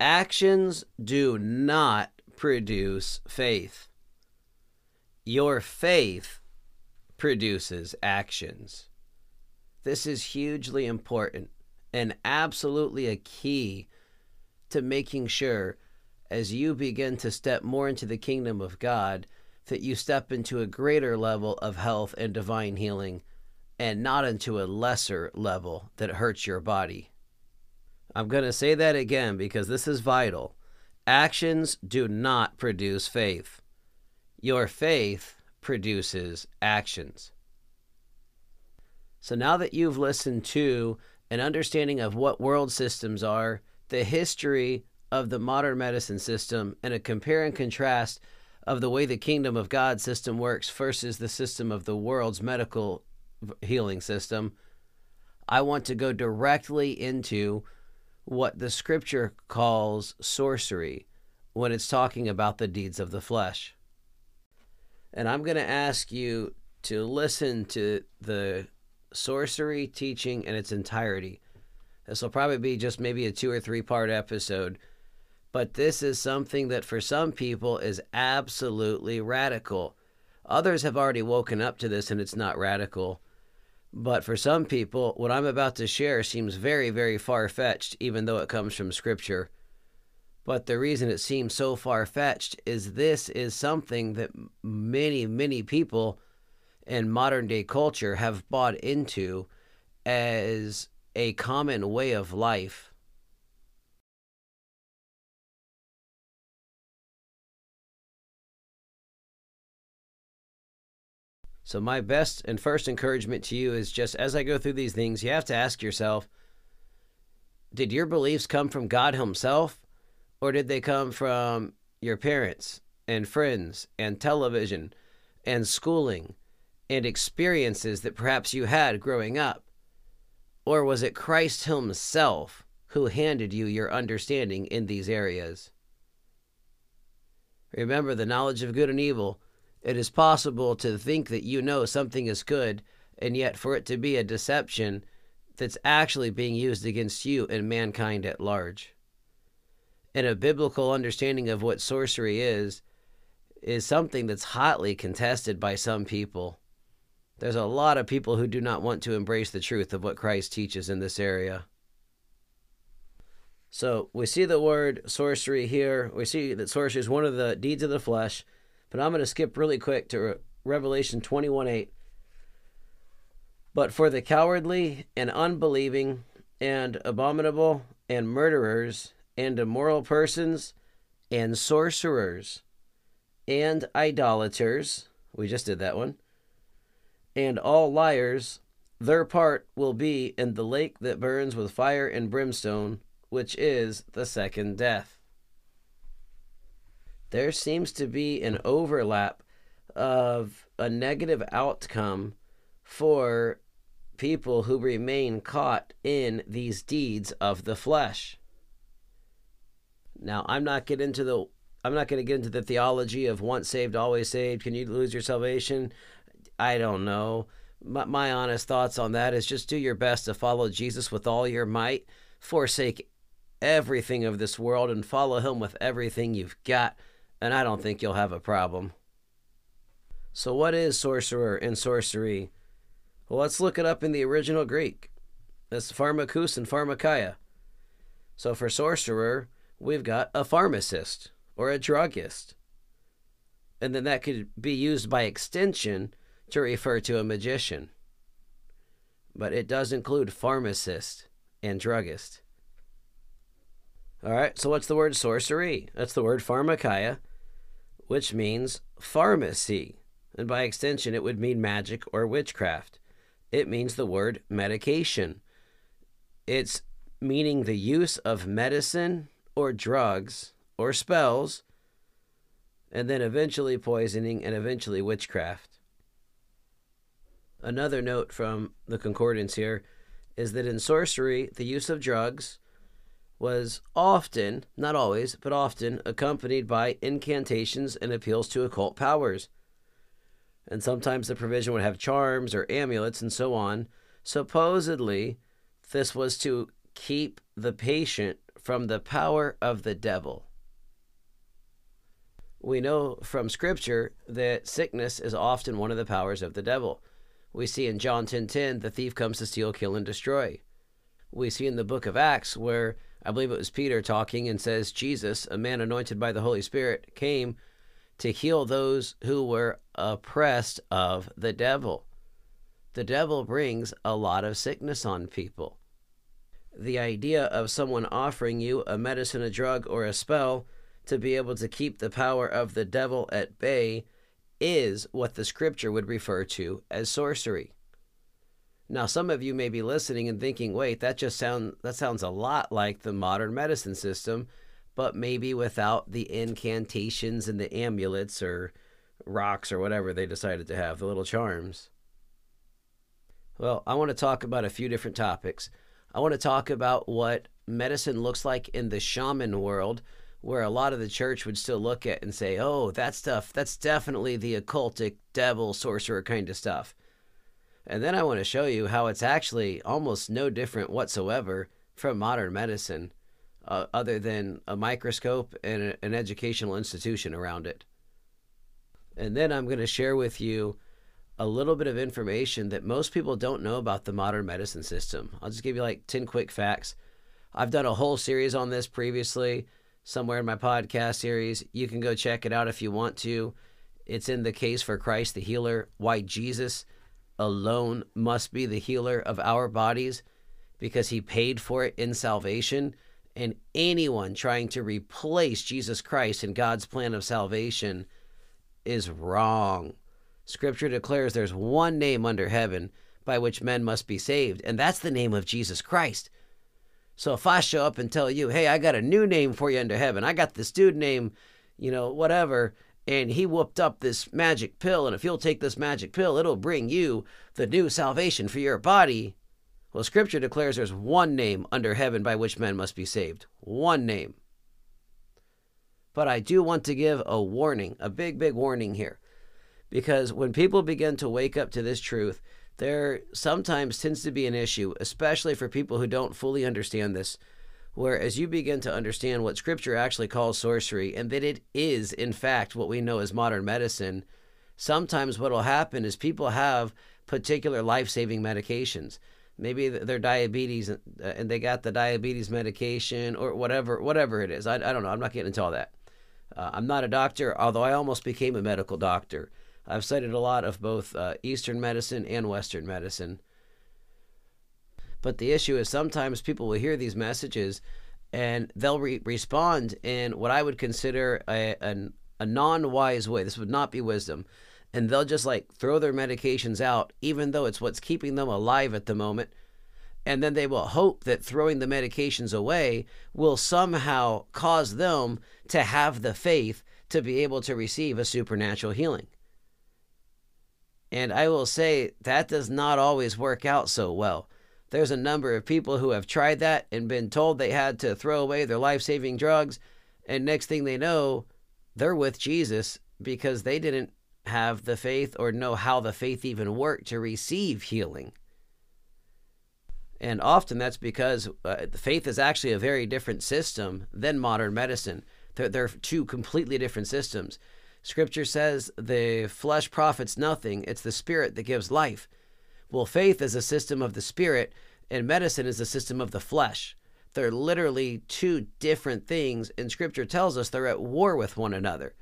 Actions do not produce faith. Your faith produces actions. This is hugely important and absolutely a key to making sure as you begin to step more into the kingdom of God that you step into a greater level of health and divine healing and not into a lesser level that hurts your body. I'm going to say that again because this is vital. Actions do not produce faith. Your faith produces actions. So now that you've listened to an understanding of what world systems are, the history of the modern medicine system, and a compare and contrast of the way the kingdom of God system works versus the system of the world's medical healing system, I want to go directly into what the scripture calls sorcery when it's talking about the deeds of the flesh. And I'm going to ask you to listen to the sorcery teaching in its entirety. This will probably be just maybe a two or three part episode, but this is something that for some people is absolutely radical. Others have already woken up to this and it's not radical. But for some people, what I'm about to share seems very, very far fetched, even though it comes from Scripture. But the reason it seems so far fetched is this is something that many, many people in modern day culture have bought into as a common way of life. So, my best and first encouragement to you is just as I go through these things, you have to ask yourself did your beliefs come from God Himself, or did they come from your parents and friends and television and schooling and experiences that perhaps you had growing up? Or was it Christ Himself who handed you your understanding in these areas? Remember, the knowledge of good and evil it is possible to think that you know something is good, and yet for it to be a deception that's actually being used against you and mankind at large. And a biblical understanding of what sorcery is, is something that's hotly contested by some people. There's a lot of people who do not want to embrace the truth of what Christ teaches in this area. So we see the word sorcery here. We see that sorcery is one of the deeds of the flesh. But I'm going to skip really quick to Revelation 21 8. But for the cowardly and unbelieving and abominable and murderers and immoral persons and sorcerers and idolaters, we just did that one, and all liars, their part will be in the lake that burns with fire and brimstone, which is the second death there seems to be an overlap of a negative outcome for people who remain caught in these deeds of the flesh. Now, I'm not getting into the I'm not going to get into the theology of once saved always saved. Can you lose your salvation? I don't know. My, my honest thoughts on that is just do your best to follow Jesus with all your might, forsake everything of this world and follow him with everything you've got and I don't think you'll have a problem. So, what is sorcerer and sorcery? Well, let's look it up in the original Greek. It's pharmakous and pharmakia. So, for sorcerer, we've got a pharmacist or a druggist. And then that could be used by extension to refer to a magician. But it does include pharmacist and druggist. All right, so what's the word sorcery? That's the word pharmakeia which means pharmacy. And by extension, it would mean magic or witchcraft. It means the word medication. It's meaning the use of medicine or drugs or spells, and then eventually poisoning and eventually witchcraft. Another note from the concordance here is that in sorcery, the use of drugs was often, not always, but often accompanied by incantations and appeals to occult powers. And sometimes the provision would have charms or amulets and so on. Supposedly, this was to keep the patient from the power of the devil. We know from Scripture that sickness is often one of the powers of the devil. We see in John 10:10, 10, 10, the thief comes to steal, kill, and destroy. We see in the book of Acts where I believe it was Peter talking and says Jesus, a man anointed by the Holy Spirit, came to heal those who were oppressed of the devil. The devil brings a lot of sickness on people. The idea of someone offering you a medicine, a drug, or a spell to be able to keep the power of the devil at bay is what the scripture would refer to as sorcery. Now, some of you may be listening and thinking, "Wait, that just sound that sounds a lot like the modern medicine system, but maybe without the incantations and the amulets or rocks or whatever they decided to have, the little charms." Well, I want to talk about a few different topics. I want to talk about what medicine looks like in the shaman world, where a lot of the church would still look at and say, oh, that stuff, that's definitely the occultic, devil, sorcerer kind of stuff. And then I want to show you how it's actually almost no different whatsoever from modern medicine, uh, other than a microscope and a, an educational institution around it. And then I'm going to share with you a little bit of information that most people don't know about the modern medicine system. I'll just give you like 10 quick facts. I've done a whole series on this previously somewhere in my podcast series. You can go check it out if you want to. It's in the case for Christ the healer, why Jesus alone must be the healer of our bodies because he paid for it in salvation. And anyone trying to replace Jesus Christ in God's plan of salvation is wrong. Scripture declares there's one name under heaven by which men must be saved, and that's the name of Jesus Christ. So if I show up and tell you, hey, I got a new name for you under heaven, I got this dude name, you know, whatever, and he whooped up this magic pill, and if you'll take this magic pill, it'll bring you the new salvation for your body. Well, Scripture declares there's one name under heaven by which men must be saved. One name. But I do want to give a warning, a big, big warning here. Because when people begin to wake up to this truth, there sometimes tends to be an issue, especially for people who don't fully understand this, where as you begin to understand what Scripture actually calls sorcery and that it is, in fact, what we know as modern medicine, sometimes what will happen is people have particular life saving medications. Maybe their diabetes uh, and they got the diabetes medication or whatever, whatever it is. I, I don't know. I'm not getting into all that. Uh, I'm not a doctor, although I almost became a medical doctor. I've studied a lot of both uh, Eastern medicine and Western medicine. But the issue is sometimes people will hear these messages and they'll re- respond in what I would consider a, an, a non wise way. This would not be wisdom. And they'll just like throw their medications out, even though it's what's keeping them alive at the moment. And then they will hope that throwing the medications away will somehow cause them to have the faith to be able to receive a supernatural healing. And I will say that does not always work out so well. There's a number of people who have tried that and been told they had to throw away their life saving drugs. And next thing they know, they're with Jesus because they didn't have the faith or know how the faith even worked to receive healing. And often that's because uh, faith is actually a very different system than modern medicine. They're, they're two completely different systems. Scripture says the flesh profits nothing, it's the spirit that gives life. Well, faith is a system of the spirit, and medicine is a system of the flesh. They're literally two different things, and Scripture tells us they're at war with one another.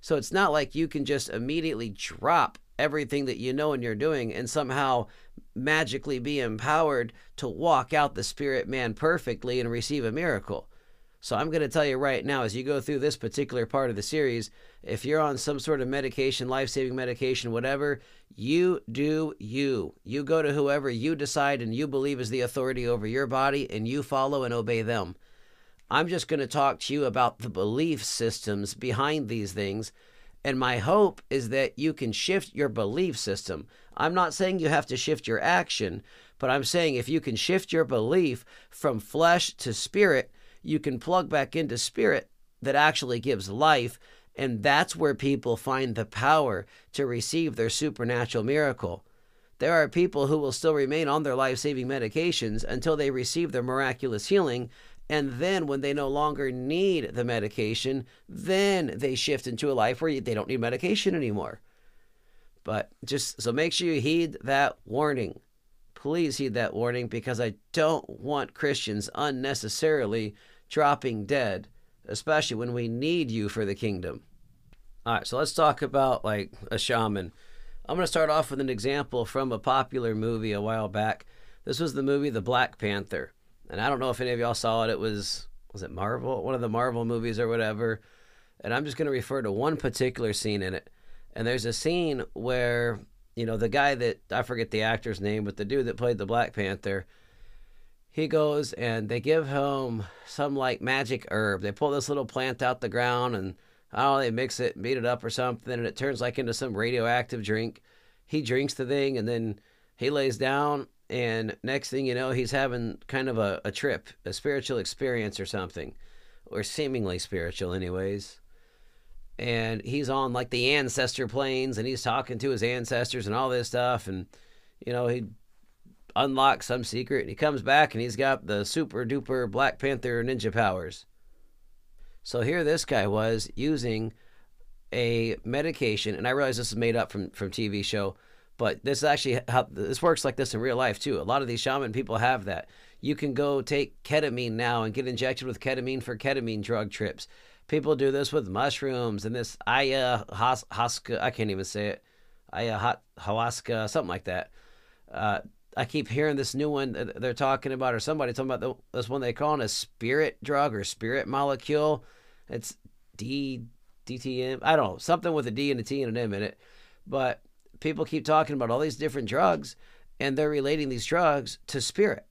So it's not like you can just immediately drop everything that you know and you're doing and somehow magically be empowered to walk out the spirit man perfectly and receive a miracle. So I'm going to tell you right now, as you go through this particular part of the series, if you're on some sort of medication, life saving medication, whatever, you do you. You go to whoever you decide and you believe is the authority over your body, and you follow and obey them. I'm just going to talk to you about the belief systems behind these things. And my hope is that you can shift your belief system. I'm not saying you have to shift your action, but I'm saying if you can shift your belief from flesh to spirit, you can plug back into spirit that actually gives life. And that's where people find the power to receive their supernatural miracle. There are people who will still remain on their life saving medications until they receive their miraculous healing. And then when they no longer need the medication, then they shift into a life where they don't need medication anymore. But just so make sure you heed that warning. Please heed that warning because I don't want Christians unnecessarily dropping dead, especially when we need you for the kingdom. All right, so let's talk about like a shaman. I'm going to start off with an example from a popular movie a while back. This was the movie The Black Panther. And I don't know if any of y'all saw it. It was was it Marvel? One of the Marvel movies or whatever. And I'm just going to refer to one particular scene in it. And there's a scene where, you know, the guy that I forget the actor's name, but the dude that played the Black Panther, he goes and they give him some like magic herb. They pull this little plant out the ground and know, they mix it, beat it up or something, and it turns like into some radioactive drink. He drinks the thing and then he lays down and next thing you know, he's having kind of a, a trip, a spiritual experience or something. Or seemingly spiritual anyways. And he's on like the ancestor planes and he's talking to his ancestors and all this stuff and you know, he unlocks some secret and he comes back and he's got the super duper Black Panther ninja powers. So here this guy was using a medication, and I realize this is made up from from TV show, but this actually how this works like this in real life too. A lot of these shaman people have that. You can go take ketamine now and get injected with ketamine for ketamine drug trips. People do this with mushrooms and this ayahuasca. I can't even say it. Ayahuasca, something like that. Uh, I keep hearing this new one they're talking about, or somebody talking about the, this one they call it a spirit drug or spirit molecule. It's D DTM. I don't know something with a D and a T and an M in it, but people keep talking about all these different drugs, and they're relating these drugs to spirit.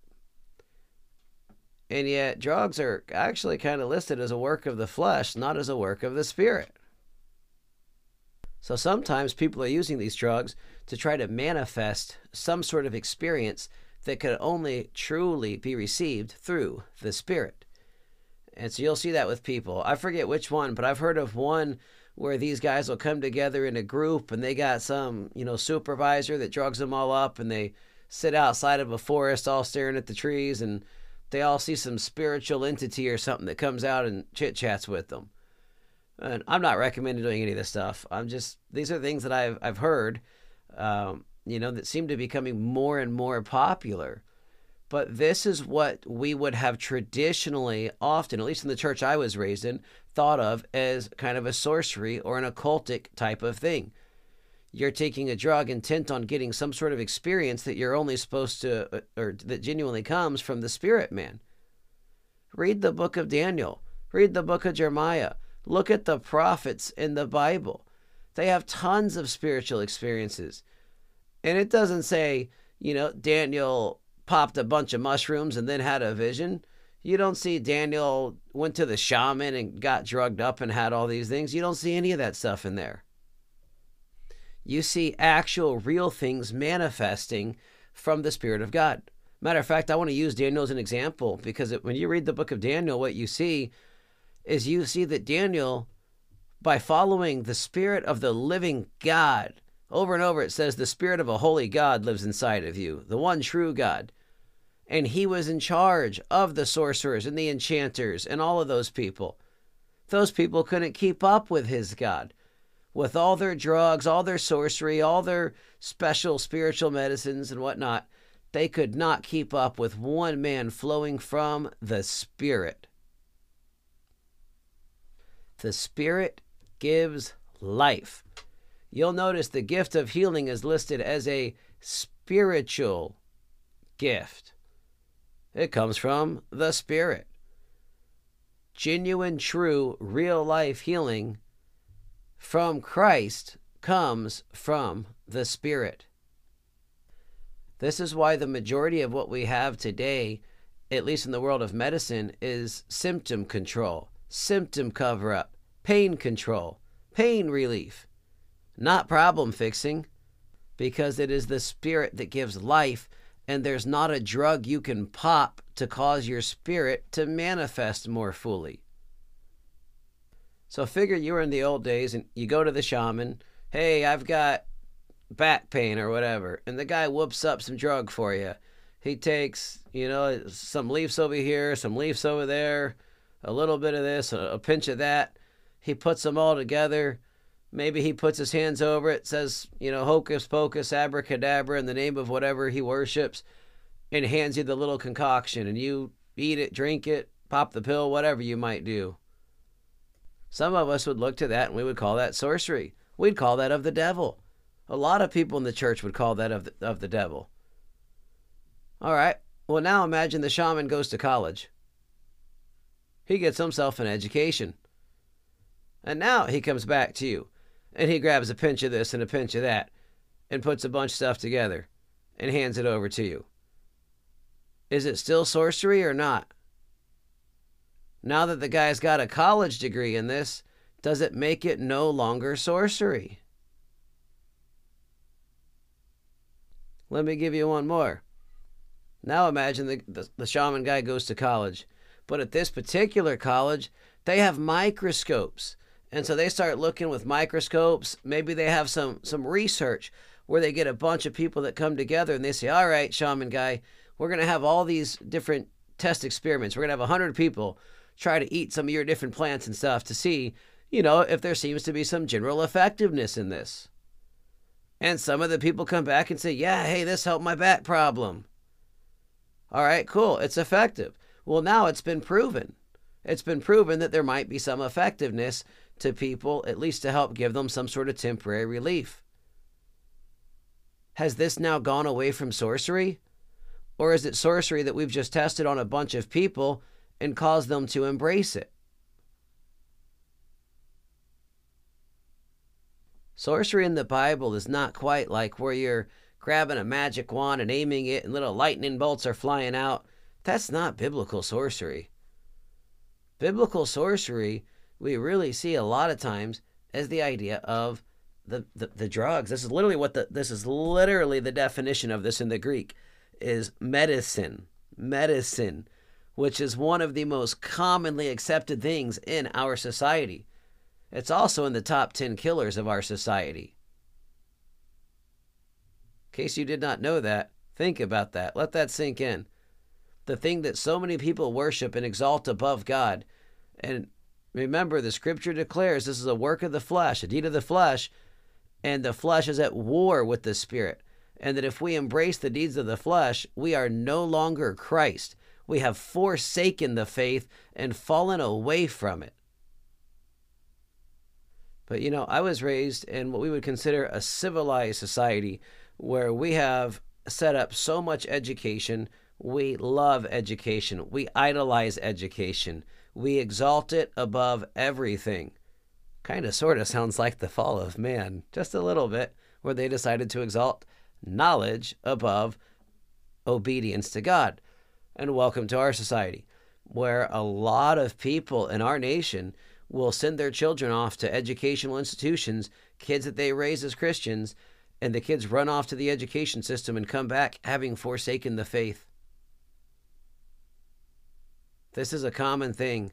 And yet, drugs are actually kind of listed as a work of the flesh, not as a work of the spirit. So sometimes people are using these drugs to try to manifest some sort of experience that could only truly be received through the Spirit. And so you'll see that with people. I forget which one, but I've heard of one where these guys will come together in a group and they got some, you know, supervisor that drugs them all up and they sit outside of a forest all staring at the trees and they all see some spiritual entity or something that comes out and chit chats with them. And I'm not recommending doing any of this stuff. I'm just these are things that I've I've heard, um, you know, that seem to be becoming more and more popular. But this is what we would have traditionally, often, at least in the church I was raised in, thought of as kind of a sorcery or an occultic type of thing. You're taking a drug intent on getting some sort of experience that you're only supposed to, uh, or that genuinely comes from the spirit man. Read the book of Daniel, read the book of Jeremiah Look at the prophets in the Bible. They have tons of spiritual experiences. And it doesn't say, you know, Daniel popped a bunch of mushrooms and then had a vision. You don't see Daniel went to the shaman and got drugged up and had all these things. You don't see any of that stuff in there. You see actual real things manifesting from the Spirit of God. Matter of fact, I want to use Daniel as an example because when you read the book of Daniel, what you see is you see that Daniel, by following the Spirit of the living God, over and over it says, the Spirit of a holy God lives inside of you, the one true God. And he was in charge of the sorcerers and the enchanters and all of those people. Those people couldn't keep up with his God. With all their drugs, all their sorcery, all their special spiritual medicines and whatnot, they could not keep up with one man flowing from the Spirit. The Spirit gives life. You'll notice the gift of healing is listed as a spiritual gift. It comes from the Spirit. Genuine, true, real life healing from Christ comes from the Spirit. This is why the majority of what we have today, at least in the world of medicine, is symptom control symptom cover up, pain control, pain relief, not problem fixing, because it is the spirit that gives life, and there's not a drug you can pop to cause your spirit to manifest more fully. So figure you were in the old days and you go to the shaman, hey, I've got back pain or whatever, and the guy whoops up some drug for you. He takes, you know, some leaves over here, some leaves over there, a little bit of this, a, pinch of that. He puts them all together. Maybe he puts his hands over it, says, you know, hocus pocus, abracadabra, in the name of whatever he worships, and hands you the little concoction, and you eat it, drink it, pop the pill, whatever you might do. Some of us would look to that and we would call that sorcery. We'd call that of the devil. A lot of people in the church would call that of the, of the devil. All right, well, now imagine the shaman goes to college. He gets himself an education. And now he comes back to you and he grabs a pinch of this and a pinch of that and puts a bunch of stuff together and hands it over to you. Is it still sorcery or not? Now that the guy's got a college degree in this, does it make it no longer sorcery? Let me give you one more. Now imagine the, the, the, shaman guy goes to college, but at this particular college, they have microscopes. And so they start looking with microscopes. Maybe they have some, some research where they get a bunch of people that come together and they say, all right, shaman guy, we're going to have all these different test experiments. We're going to have 100 people try to eat some of your different plants and stuff to see, you know, if there seems to be some general effectiveness in this. And some of the people come back and say, yeah, hey, this helped my back problem. All right, cool. It's effective. Well, now it's been proven. It's been proven that there might be some effectiveness to people, at least to help give them some sort of temporary relief. Has this now gone away from sorcery? Or is it sorcery that we've just tested on a bunch of people and cause them to embrace it. Sorcery in the Bible is not quite like where you're grabbing a magic wand and aiming it and little lightning bolts are flying out. That's not biblical sorcery. Biblical sorcery, we really see a lot of times as the idea of the, the, the drugs. This is literally what the this is literally the definition of this in the Greek is medicine. Medicine which is one of the most commonly accepted things in our society. It's also in the top 10 killers of our society. In case you did not know that, think about that. Let that sink in. The thing that so many people worship and exalt above God. And remember, the scripture declares this is a work of the flesh, a deed of the flesh, and the flesh is at war with the spirit. And that if we embrace the deeds of the flesh, we are no longer Christ we have forsaken the faith and fallen away from it. But you know, I was raised in what we would consider a civilized society where we have set up so much education. We love education. We idolize education. We exalt it above everything. Kind of sort of sounds like the fall of man, just a little bit, where they decided to exalt knowledge above obedience to God and welcome to our society, where a lot of people in our nation will send their children off to educational institutions, kids that they raise as Christians, and the kids run off to the education system and come back having forsaken the faith. This is a common thing.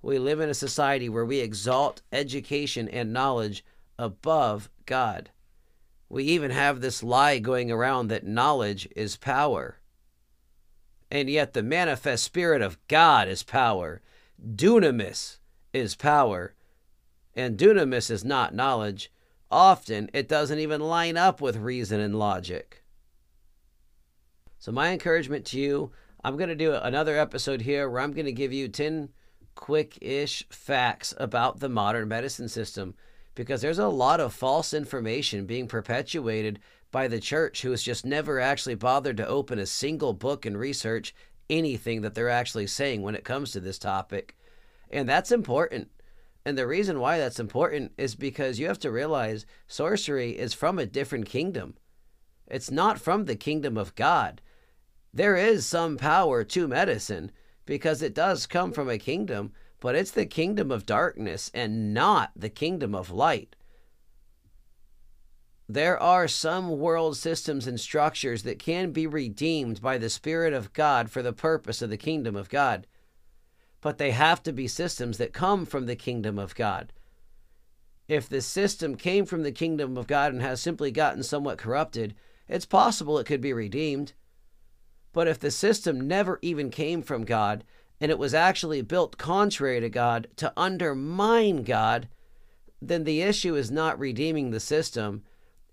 We live in a society where we exalt education and knowledge above God. We even have this lie going around that knowledge is power and yet the manifest spirit of God is power. Dunamis is power, and dunamis is not knowledge. Often it doesn't even line up with reason and logic. So, my encouragement to you I'm going to do another episode here where I'm going to give you 10 quick ish facts about the modern medicine system because there's a lot of false information being perpetuated by the church who has just never actually bothered to open a single book and research anything that they're actually saying when it comes to this topic. And that's important. And the reason why that's important is because you have to realize sorcery is from a different kingdom. It's not from the kingdom of God. There is some power to medicine because it does come from a kingdom, but it's the kingdom of darkness and not the kingdom of light. There are some world systems and structures that can be redeemed by the Spirit of God for the purpose of the kingdom of God. But they have to be systems that come from the kingdom of God. If the system came from the kingdom of God and has simply gotten somewhat corrupted, it's possible it could be redeemed. But if the system never even came from God and it was actually built contrary to God to undermine God, then the issue is not redeeming the system,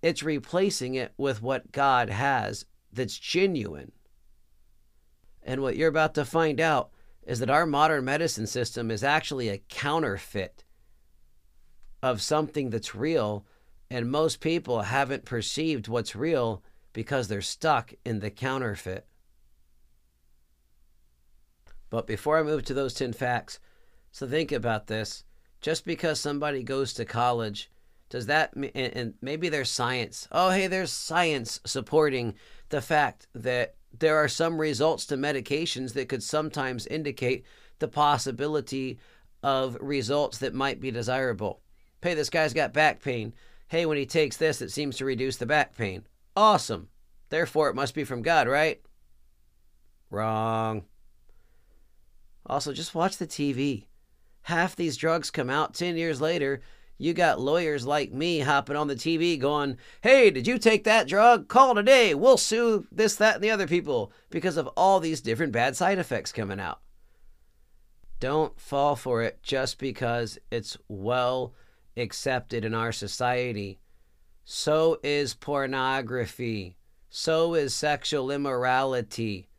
it's replacing it with what God has that's genuine. And what you're about to find out is that our modern medicine system is actually a counterfeit of something that's real, and most people haven't perceived what's real because they're stuck in the counterfeit. But before I move to those 10 facts, so think about this. Just because somebody goes to college, does that, and maybe there's science. Oh, hey, there's science supporting the fact that there are some results to medications that could sometimes indicate the possibility of results that might be desirable. Hey, this guy's got back pain. Hey, when he takes this, it seems to reduce the back pain. Awesome. Therefore, it must be from God, right? Wrong. Also, just watch the TV. Half these drugs come out 10 years later. You got lawyers like me hopping on the TV going, Hey, did you take that drug? Call today. We'll sue this, that, and the other people because of all these different bad side effects coming out. Don't fall for it just because it's well accepted in our society. So is pornography. So is sexual immorality.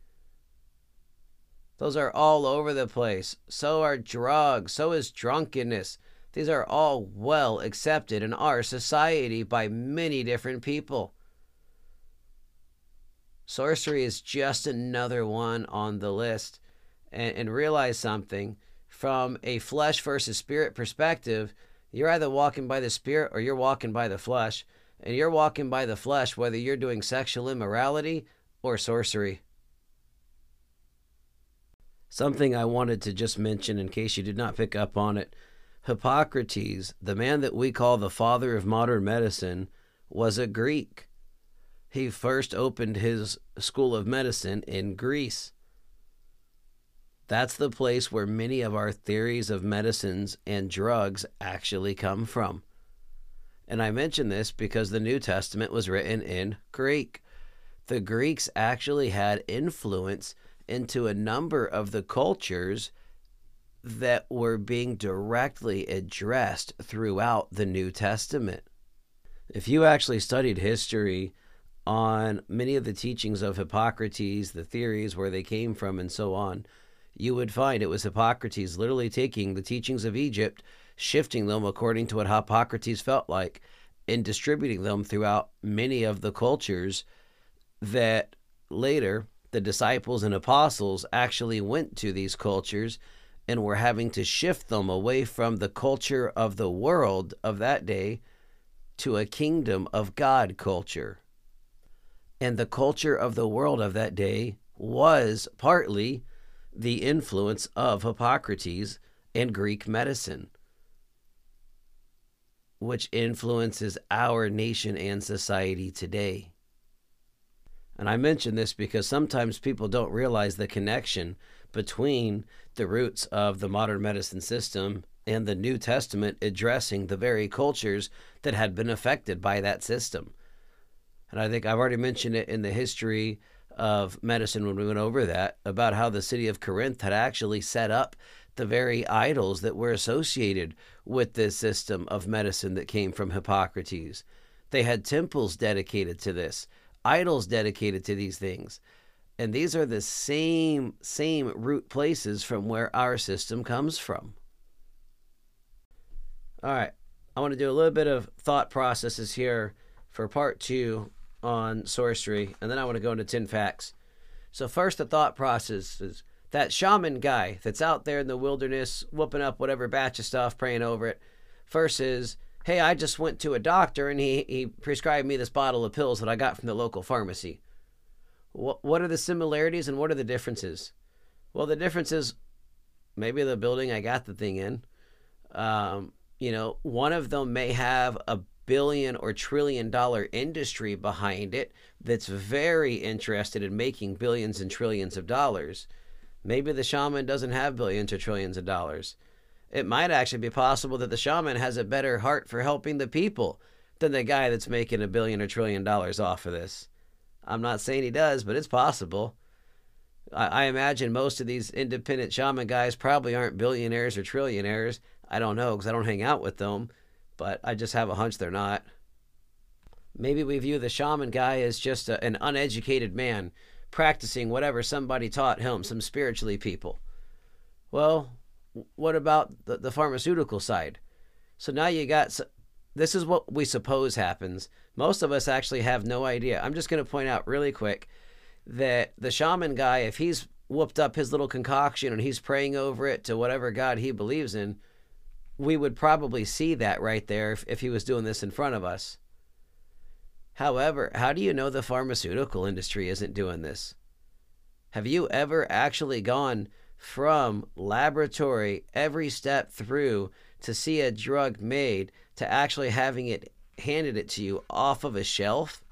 Those are all over the place. So are drugs. So is drunkenness. These are all well accepted in our society by many different people. Sorcery is just another one on the list. And, and realize something from a flesh versus spirit perspective, you're either walking by the spirit or you're walking by the flesh. And you're walking by the flesh whether you're doing sexual immorality or sorcery. Something I wanted to just mention in case you did not pick up on it Hippocrates, the man that we call the father of modern medicine, was a Greek. He first opened his school of medicine in Greece. That's the place where many of our theories of medicines and drugs actually come from. And I mention this because the New Testament was written in Greek. The Greeks actually had influence into a number of the cultures that were being directly addressed throughout the New Testament. If you actually studied history on many of the teachings of Hippocrates, the theories, where they came from, and so on, you would find it was Hippocrates literally taking the teachings of Egypt, shifting them according to what Hippocrates felt like, and distributing them throughout many of the cultures that later the disciples and apostles actually went to these cultures and we're having to shift them away from the culture of the world of that day to a kingdom of God culture. And the culture of the world of that day was partly the influence of Hippocrates and Greek medicine, which influences our nation and society today. And I mention this because sometimes people don't realize the connection between the roots of the modern medicine system and the New Testament addressing the very cultures that had been affected by that system. And I think I've already mentioned it in the history of medicine when we went over that about how the city of Corinth had actually set up the very idols that were associated with this system of medicine that came from Hippocrates. They had temples dedicated to this idols dedicated to these things. And these are the same same root places from where our system comes from. All right. I want to do a little bit of thought processes here for part 2 on sorcery and then I want to go into 10 facts. So first the thought process is that shaman guy that's out there in the wilderness whooping up whatever batch of stuff praying over it versus hey, I just went to a doctor and he, he prescribed me this bottle of pills that I got from the local pharmacy. What, what are the similarities and what are the differences? Well, the difference is maybe the building I got the thing in. Um, you know, one of them may have a billion or trillion dollar industry behind it that's very interested in making billions and trillions of dollars. Maybe the shaman doesn't have billions or trillions of dollars it might actually be possible that the shaman has a better heart for helping the people than the guy that's making a billion or trillion dollars off of this. I'm not saying he does, but it's possible. I, I imagine most of these independent shaman guys probably aren't billionaires or trillionaires. I don't know because I don't hang out with them, but I just have a hunch they're not. Maybe we view the shaman guy as just a, an uneducated man practicing whatever somebody taught him, some spiritually people. Well, what about the, the pharmaceutical side? So now you got this is what we suppose happens. Most of us actually have no idea. I'm just going to point out really quick that the shaman guy, if he's whooped up his little concoction and he's praying over it to whatever God he believes in, we would probably see that right there if, if he was doing this in front of us. However, how do you know the pharmaceutical industry isn't doing this? Have you ever actually gone from laboratory every step through to see a drug made to actually having it handed it to you off of a shelf?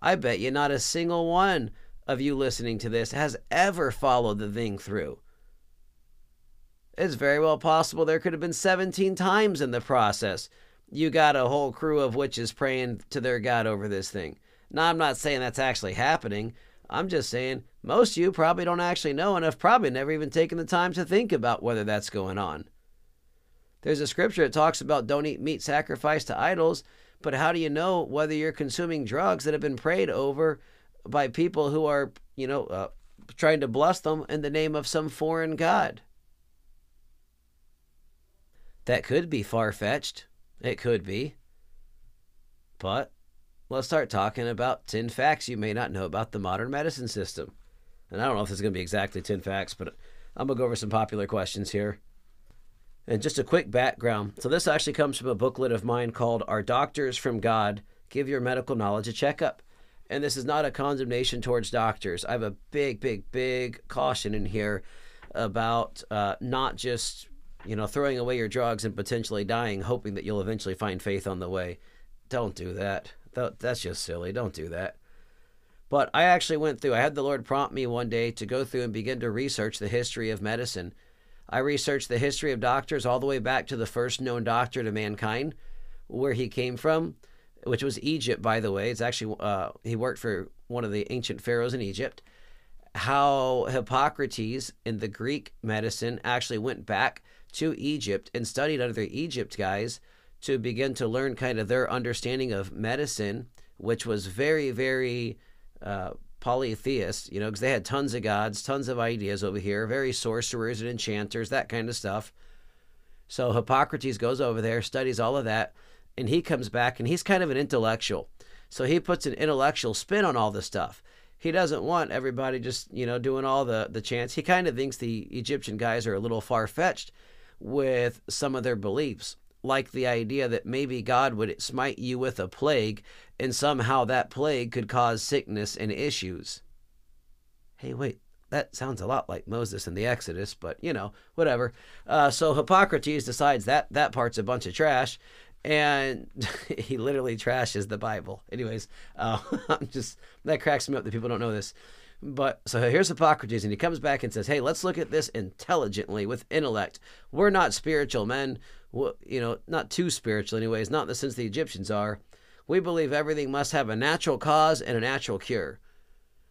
I bet you not a single one of you listening to this has ever followed the thing through. It's very well possible there could have been 17 times in the process. You got a whole crew of witches praying to their God over this thing. Now, I'm not saying that's actually happening. I'm just saying most of you probably don't actually know and have probably never even taken the time to think about whether that's going on. There's a scripture that talks about don't eat meat sacrificed to idols, but how do you know whether you're consuming drugs that have been prayed over by people who are, you know, uh, trying to bless them in the name of some foreign god? That could be far fetched. It could be. But let's start talking about 10 facts you may not know about the modern medicine system. And I don't know if this is going to be exactly 10 facts, but I'm going to go over some popular questions here. And just a quick background. So, this actually comes from a booklet of mine called Are Doctors from God? Give Your Medical Knowledge a Checkup. And this is not a condemnation towards doctors. I have a big, big, big caution in here about uh, not just you know throwing away your drugs and potentially dying, hoping that you'll eventually find faith on the way. Don't do that. That's just silly. Don't do that. But I actually went through. I had the Lord prompt me one day to go through and begin to research the history of medicine I researched the history of doctors all the way back to the first known doctor to mankind, where he came from, which was Egypt, by the way. It's actually, uh, he worked for one of the ancient pharaohs in Egypt. How Hippocrates in the Greek medicine actually went back to Egypt and studied under the Egypt guys to begin to learn kind of their understanding of medicine, which was very, very uh, polytheists, you know, because they had tons of gods, tons of ideas over here, very sorcerers and enchanters, that kind of stuff. So Hippocrates goes over there, studies all of that, and he comes back and he's kind of an intellectual. So he puts an intellectual spin on all this stuff. He doesn't want everybody just, you know, doing all the the chants. He kind of thinks the Egyptian guys are a little far fetched with some of their beliefs like the idea that maybe God would smite you with a plague and somehow that plague could cause sickness and issues. Hey, wait, that sounds a lot like Moses in the Exodus, but you know, whatever. Uh, so Hippocrates decides that that part's a bunch of trash, and he literally trashes the Bible. Anyways, uh, I'm just that cracks me up that people don't know this. But so here's Hippocrates, and he comes back and says, "Hey, let's look at this intelligently with intellect. We're not spiritual men you know, not too spiritual, anyways, not in the sense the Egyptians are. We believe everything must have a natural cause and a natural cure.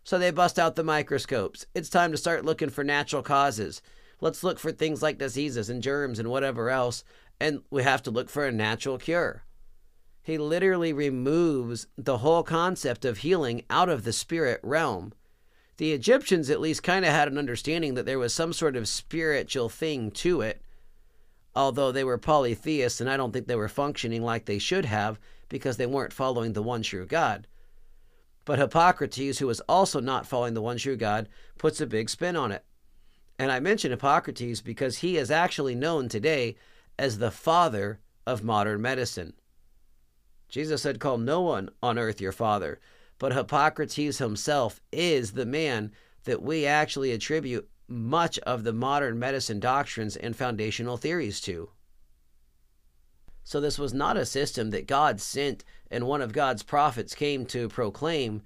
So they bust out the microscopes. It's time to start looking for natural causes. Let's look for things like diseases and germs and whatever else, and we have to look for a natural cure. He literally removes the whole concept of healing out of the spirit realm. The Egyptians at least kind of had an understanding that there was some sort of spiritual thing to it, although they were polytheists, and I don't think they were functioning like they should have because they weren't following the one true God. But Hippocrates, who was also not following the one true God, puts a big spin on it. And I mention Hippocrates because he is actually known today as the father of modern medicine. Jesus said, Call no one on earth your father. But Hippocrates himself is the man that we actually attribute much of the modern medicine doctrines and foundational theories to. So, this was not a system that God sent and one of God's prophets came to proclaim.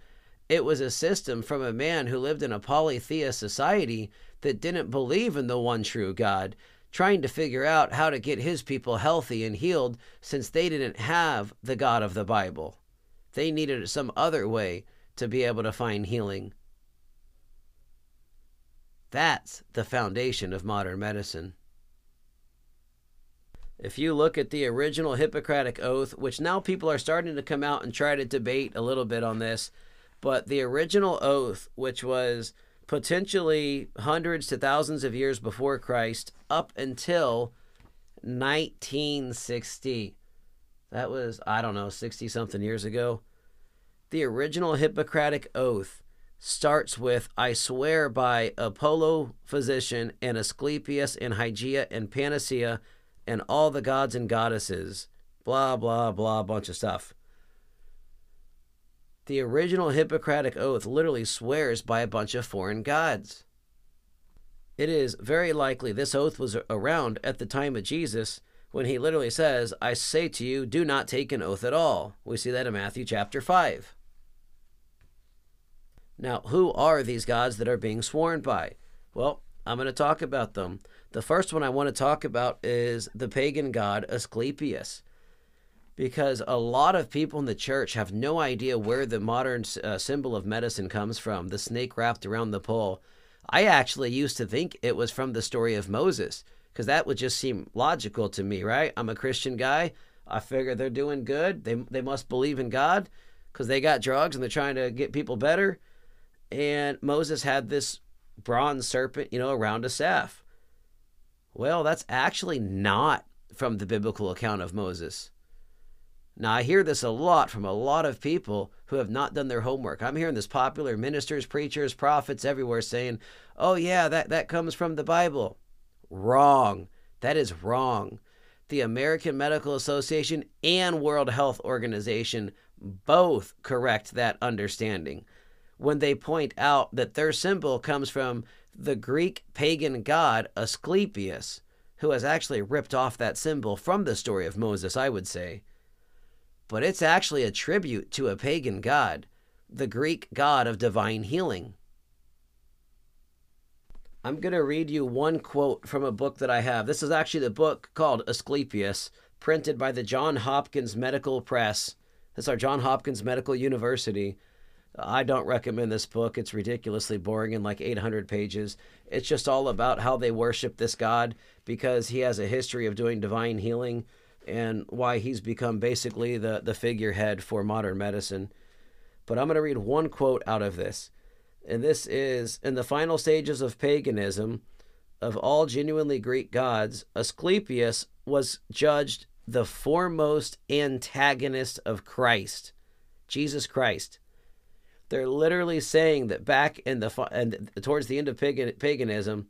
It was a system from a man who lived in a polytheist society that didn't believe in the one true God, trying to figure out how to get his people healthy and healed since they didn't have the God of the Bible. They needed some other way to be able to find healing. That's the foundation of modern medicine. If you look at the original Hippocratic Oath, which now people are starting to come out and try to debate a little bit on this, but the original oath, which was potentially hundreds to thousands of years before Christ, up until 1960. That was, I don't know, 60 something years ago. The original Hippocratic Oath starts with I swear by Apollo physician and Asclepius and Hygeia and Panacea and all the gods and goddesses. Blah, blah, blah, bunch of stuff. The original Hippocratic Oath literally swears by a bunch of foreign gods. It is very likely this oath was around at the time of Jesus when he literally says, I say to you, do not take an oath at all. We see that in Matthew chapter 5. Now, who are these gods that are being sworn by? Well, I'm going to talk about them. The first one I want to talk about is the pagan god Asclepius. Because a lot of people in the church have no idea where the modern uh, symbol of medicine comes from, the snake wrapped around the pole. I actually used to think it was from the story of Moses, because that would just seem logical to me, right? I'm a Christian guy. I figure they're doing good. They, they must believe in God because they got drugs and they're trying to get people better and Moses had this bronze serpent, you know, around a staff. Well, that's actually not from the biblical account of Moses. Now, I hear this a lot from a lot of people who have not done their homework. I'm hearing this popular ministers, preachers, prophets everywhere saying, oh, yeah, that, that comes from the Bible. Wrong. That is wrong. The American Medical Association and World Health Organization both correct that understanding when they point out that their symbol comes from the Greek pagan god Asclepius, who has actually ripped off that symbol from the story of Moses, I would say. But it's actually a tribute to a pagan god, the Greek god of divine healing. I'm going to read you one quote from a book that I have. This is actually the book called Asclepius, printed by the John Hopkins Medical Press. This is our John Hopkins Medical University. I don't recommend this book. It's ridiculously boring and like 800 pages. It's just all about how they worship this God because he has a history of doing divine healing and why he's become basically the, the figurehead for modern medicine. But I'm going to read one quote out of this. And this is In the final stages of paganism, of all genuinely Greek gods, Asclepius was judged the foremost antagonist of Christ, Jesus Christ. They're literally saying that back in the and towards the end of pagan, paganism,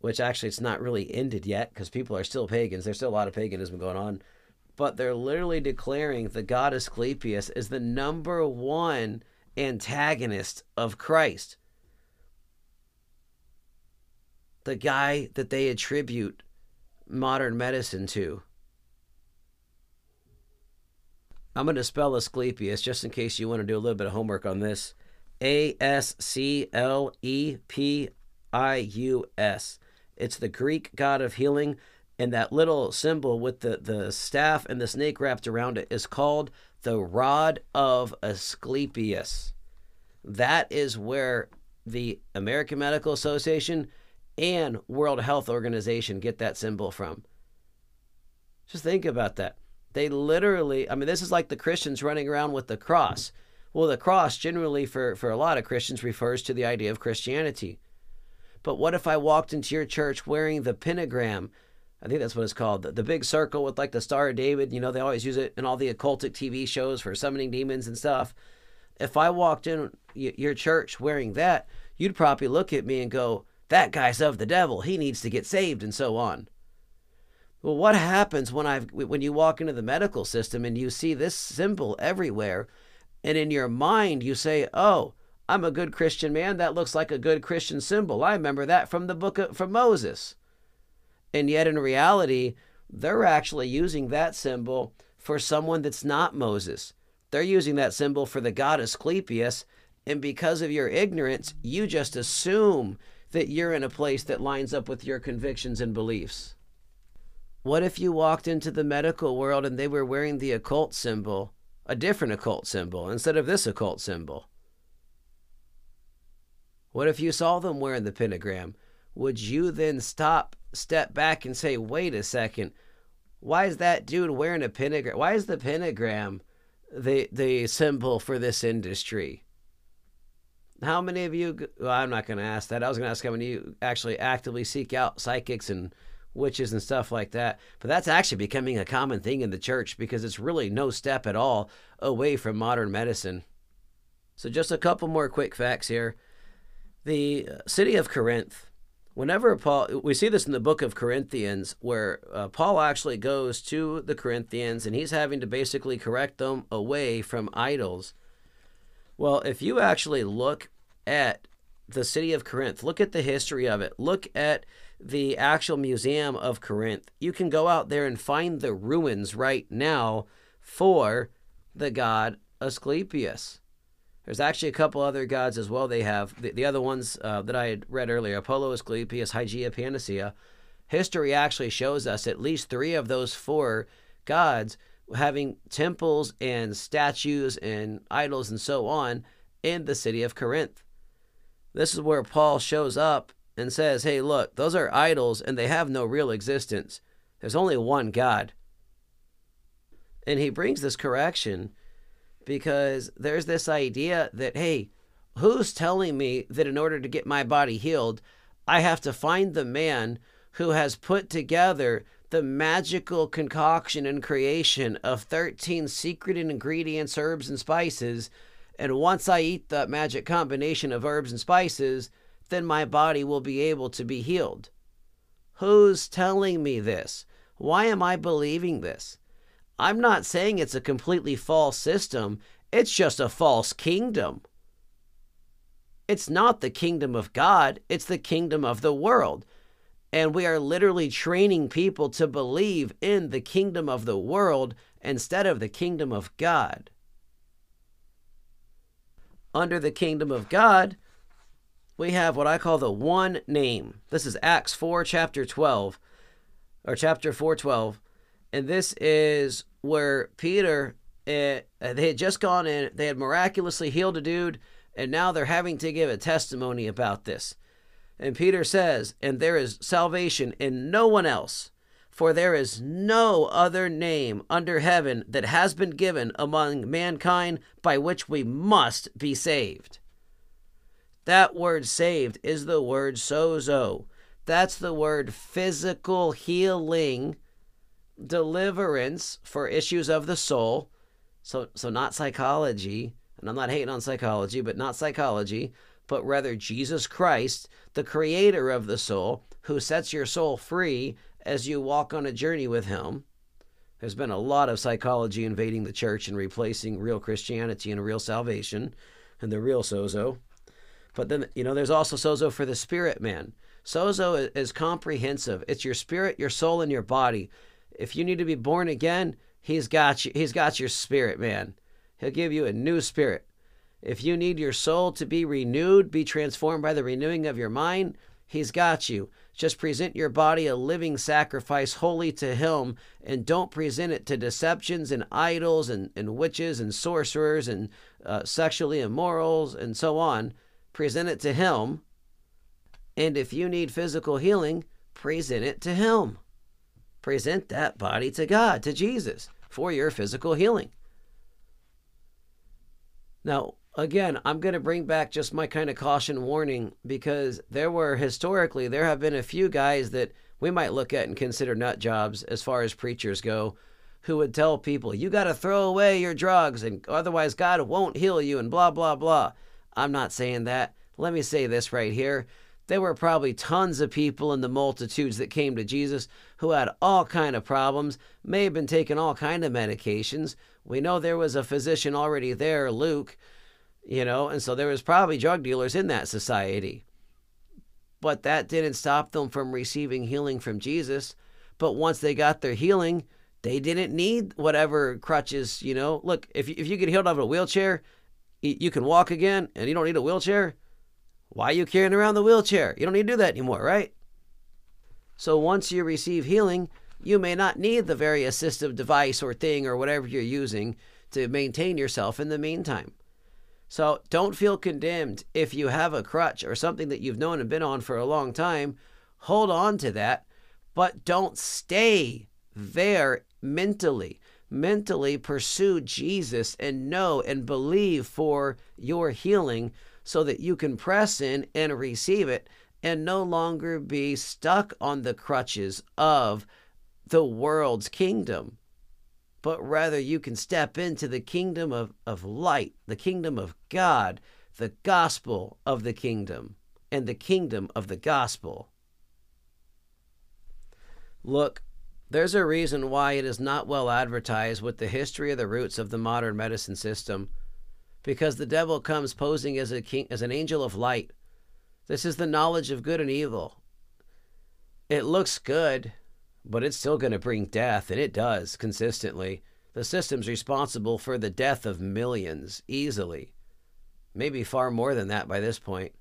which actually it's not really ended yet because people are still pagans. There's still a lot of paganism going on, but they're literally declaring the god Asclepius is the number one antagonist of Christ. The guy that they attribute modern medicine to. I'm going to spell Asclepius just in case you want to do a little bit of homework on this. A S C L E P I U S. It's the Greek god of healing, and that little symbol with the, the staff and the snake wrapped around it is called the rod of Asclepius. That is where the American Medical Association and World Health Organization get that symbol from. Just think about that. They literally, I mean, this is like the Christians running around with the cross. Well, the cross generally, for, for a lot of Christians, refers to the idea of Christianity. But what if I walked into your church wearing the pentagram? I think that's what it's called. The, big circle with like the Star of David. You know, they always use it in all the occultic TV shows for summoning demons and stuff. If I walked in your church wearing that, you'd probably look at me and go, that guy's of the devil. He needs to get saved, and so on. Well, what happens when I when you walk into the medical system and you see this symbol everywhere, and in your mind you say, "Oh, I'm a good Christian man. That looks like a good Christian symbol. I remember that from the book of, from Moses." And yet, in reality, they're actually using that symbol for someone that's not Moses. They're using that symbol for the god Asclepius, and because of your ignorance, you just assume that you're in a place that lines up with your convictions and beliefs. What if you walked into the medical world and they were wearing the occult symbol, a different occult symbol, instead of this occult symbol? What if you saw them wearing the pentagram? Would you then stop, step back, and say, wait a second, why is that dude wearing a pentagram? Why is the pentagram the the symbol for this industry? How many of you? Well, I'm not going to ask that. I was going to ask how many of you actually actively seek out psychics and witches and stuff like that. But that's actually becoming a common thing in the church because it's really no step at all away from modern medicine. So, just a couple more quick facts here. The uh, city of Corinth, whenever Paul, we see this in the book of Corinthians, where uh, Paul actually goes to the Corinthians and he's having to basically correct them away from idols. Well, if you actually look at the city of Corinth, look at the history of it, look at the actual museum of Corinth, you can go out there and find the ruins right now for the god Asclepius. There's actually a couple other gods as well. They have the, the other ones uh, that I had read earlier Apollo, Asclepius, Hygeia, Panacea. History actually shows us at least three of those four gods having temples and statues and idols and so on in the city of Corinth. This is where Paul shows up and says, Hey, look, those are idols and they have no real existence. There's only one God. And he brings this correction because there's this idea that, hey, who's telling me that in order to get my body healed, I have to find the man who has put together the magical concoction and creation of 13 secret ingredients, herbs, and spices. And once I eat that magic combination of herbs and spices, then my body will be able to be healed. Who's telling me this? Why am I believing this? I'm not saying it's a completely false system, it's just a false kingdom. It's not the kingdom of God, it's the kingdom of the world. And we are literally training people to believe in the kingdom of the world instead of the kingdom of God. Under the kingdom of God, we have what I call the one name. This is Acts 4, chapter 12, or chapter 4, 12. And this is where Peter, uh, they had just gone in, they had miraculously healed a dude, and now they're having to give a testimony about this. And Peter says, And there is salvation in no one else, for there is no other name under heaven that has been given among mankind by which we must be saved. That word saved is the word sozo. That's the word physical healing, deliverance for issues of the soul. So, so not psychology, and I'm not hating on psychology, but not psychology, but rather Jesus Christ, the creator of the soul, who sets your soul free as you walk on a journey with Him. There's been a lot of psychology invading the church and replacing real Christianity and real salvation and the real sozo. But then, you know, there's also sozo for the spirit man. Sozo is comprehensive. It's your spirit, your soul, and your body. If you need to be born again, he's got you. He's got your spirit, man. He'll give you a new spirit. If you need your soul to be renewed, be transformed by the renewing of your mind, He's got you. Just present your body a living sacrifice holy to Him and don't present it to deceptions and idols and, and witches and sorcerers and uh, sexually immorals and so on. Present it to Him. And if you need physical healing, present it to Him. Present that body to God, to Jesus, for your physical healing. Now, again, I'm going to bring back just my kind of caution warning because there were historically, there have been a few guys that we might look at and consider nut jobs as far as preachers go who would tell people, you got to throw away your drugs and otherwise God won't heal you and blah, blah, blah. I'm not saying that. Let me say this right here. There were probably tons of people in the multitudes that came to Jesus who had all kind of problems, may have been taking all kind of medications. We know there was a physician already there, Luke, you know, and so there was probably drug dealers in that society. But that didn't stop them from receiving healing from Jesus. But once they got their healing, they didn't need whatever crutches, you know. Look, if you, if you get healed out of a wheelchair, you can walk again and you don't need a wheelchair. Why are you carrying around the wheelchair? You don't need to do that anymore, right? So once you receive healing, you may not need the very assistive device or thing or whatever you're using to maintain yourself in the meantime. So don't feel condemned if you have a crutch or something that you've known and been on for a long time. Hold on to that, but don't stay there mentally. Mentally pursue Jesus and know and believe for your healing so that you can press in and receive it and no longer be stuck on the crutches of the world's kingdom, but rather you can step into the kingdom of, of light, the kingdom of God, the gospel of the kingdom, and the kingdom of the gospel. Look, there's a reason why it is not well advertised with the history of the roots of the modern medicine system, because the devil comes posing as a king, as an angel of light. This is the knowledge of good and evil. It looks good, but it's still going to bring death, and it does consistently. The system's responsible for the death of millions easily, maybe far more than that by this point.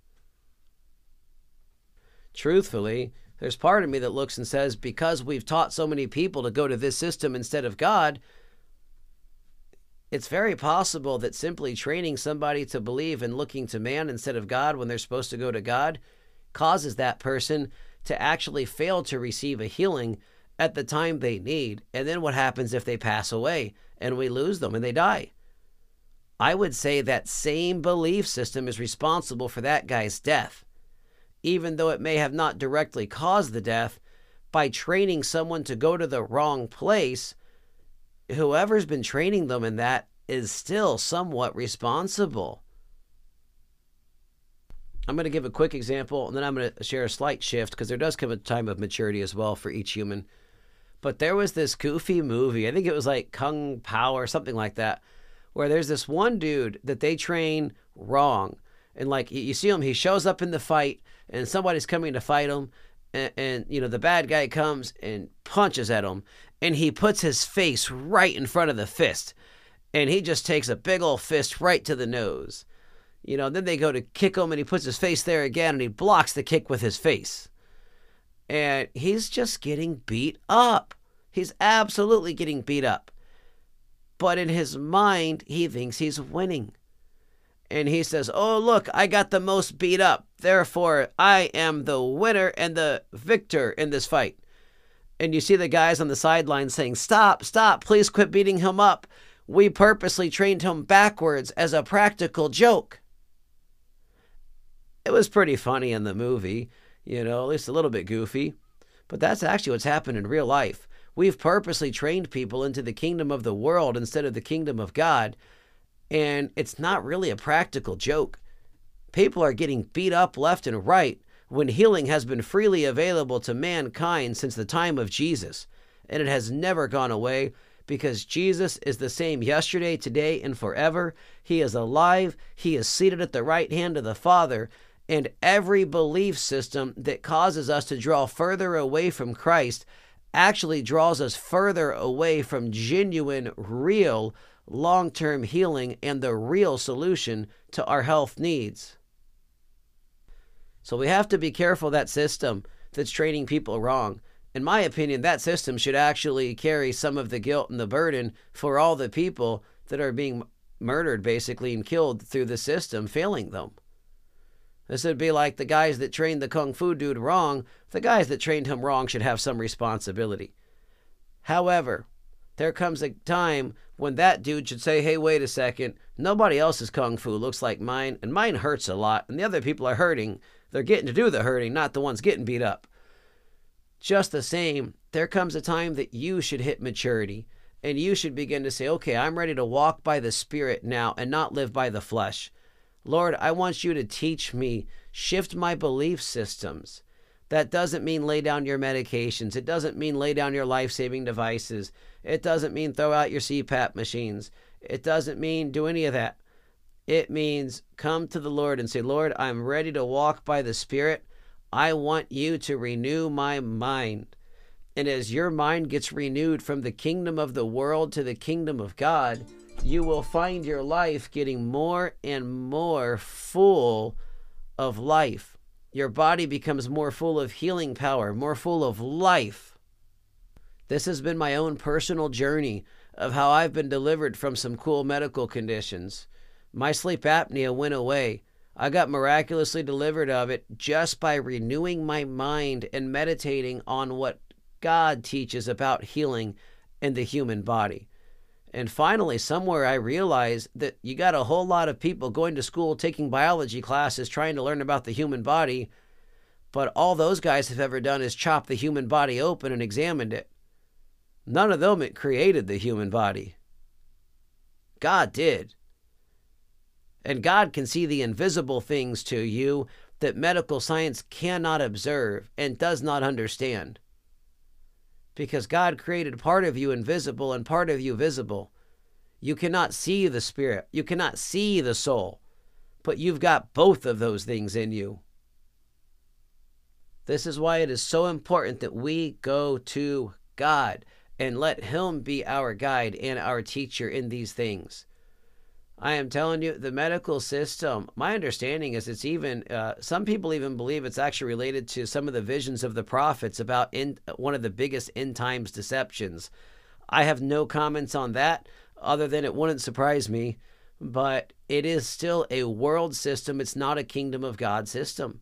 Truthfully, there's part of me that looks and says, because we've taught so many people to go to this system instead of God, it's very possible that simply training somebody to believe in looking to man instead of God when they're supposed to go to God causes that person to actually fail to receive a healing at the time they need. And then what happens if they pass away and we lose them and they die? I would say that same belief system is responsible for that guy's death even though it may have not directly caused the death, by training someone to go to the wrong place, whoever's been training them in that is still somewhat responsible. I'm going to give a quick example and then I'm going to share a slight shift because there does come a time of maturity as well for each human. But there was this goofy movie, I think it was like Kung Pow or something like that, where there's this one dude that they train wrong. And like you see him, he shows up in the fight and somebody's coming to fight him and, and, you know the bad guy comes and punches at him and he puts his face right in front of the fist and he just takes a big old fist right to the nose. You know then they go to kick him and he puts his face there again and he blocks the kick with his face. And he's just getting beat up. He's absolutely getting beat up. But in his mind he thinks he's winning. And he says, Oh, look, I got the most beat up. Therefore, I am the winner and the victor in this fight. And you see the guys on the sideline saying, Stop, stop, please quit beating him up. We purposely trained him backwards as a practical joke. It was pretty funny in the movie, you know, at least a little bit goofy. But that's actually what's happened in real life. We've purposely trained people into the kingdom of the world instead of the kingdom of God and it's not really a practical joke. People are getting beat up left and right when healing has been freely available to mankind since the time of Jesus, and it has never gone away because Jesus is the same yesterday, today, and forever. He is alive, He is seated at the right hand of the Father, and every belief system that causes us to draw further away from Christ actually draws us further away from genuine, real long term healing and the real solution to our health needs. So we have to be careful that system that's training people wrong. In my opinion, that system should actually carry some of the guilt and the burden for all the people that are being murdered, basically, and killed through the system failing them. This would be like the guys that trained the Kung Fu dude wrong. The guys that trained him wrong should have some responsibility. However, there comes a time when that dude should say, hey, wait a second, nobody else's kung fu looks like mine, and mine hurts a lot, and the other people are hurting. They're getting to do the hurting, not the ones getting beat up. Just the same, there comes a time that you should hit maturity, and you should begin to say, okay, I'm ready to walk by the Spirit now and not live by the flesh. Lord, I want you to teach me, shift my belief systems. That doesn't mean lay down your medications. It doesn't mean lay down your life saving devices. It doesn't mean throw out your CPAP machines. It doesn't mean do any of that. It means come to the Lord and say, Lord, I'm ready to walk by the Spirit. I want you to renew my mind. And as your mind gets renewed from the kingdom of the world to the kingdom of God, you will find your life getting more and more full of life. Your body becomes more full of healing power, more full of life. This has been my own personal journey of how I've been delivered from some cool medical conditions. My sleep apnea went away. I got miraculously delivered of it just by renewing my mind and meditating on what God teaches about healing in the human body. And finally, somewhere I realized that you got a whole lot of people going to school, taking biology classes, trying to learn about the human body. But all those guys have ever done is chop the human body open and examined it. None of them created the human body. God did. And God can see the invisible things to you that medical science cannot observe and does not understand because God created part of you invisible and part of you visible. You cannot see the spirit, you cannot see the soul, but you've got both of those things in you. This is why it is so important that we go to God and let Him be our guide and our teacher in these things. I am telling you, the medical system, my understanding is it's even, uh, some people even believe it's actually related to some of the visions of the prophets about in, one of the biggest end times deceptions. I have no comments on that other than it wouldn't surprise me, but it is still a world system. It's not a kingdom of God system.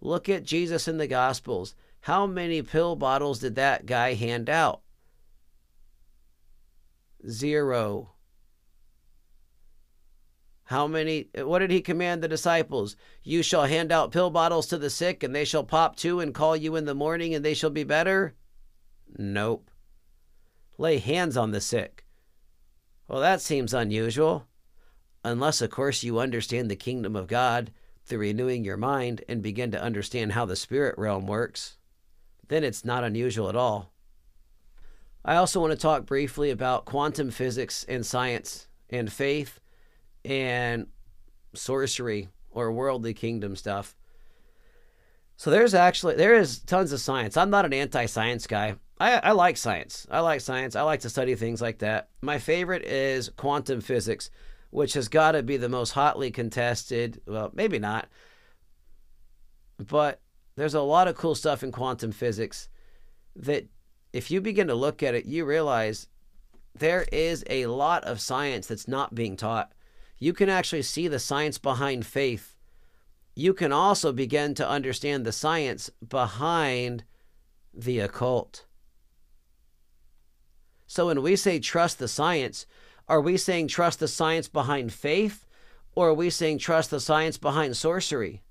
Look at Jesus in the Gospels. How many pill bottles did that guy hand out? Zero. How many, what did he command the disciples? You shall hand out pill bottles to the sick, and they shall pop two and call you in the morning, and they shall be better? Nope. Lay hands on the sick. Well, that seems unusual. Unless, of course, you understand the kingdom of God through renewing your mind and begin to understand how the spirit realm works. Then it's not unusual at all. I also want to talk briefly about quantum physics and science and faith and sorcery or worldly kingdom stuff. So there's actually there is tons of science. I'm not an anti-science guy. I, I like science. I like science. I like to study things like that. My favorite is quantum physics, which has got to be the most hotly contested. Well, maybe not, but there's a lot of cool stuff in quantum physics that if you begin to look at it, you realize there is a lot of science that's not being taught you can actually see the science behind faith. You can also begin to understand the science behind the occult. So when we say trust the science, are we saying trust the science behind faith? Or are we saying trust the science behind sorcery?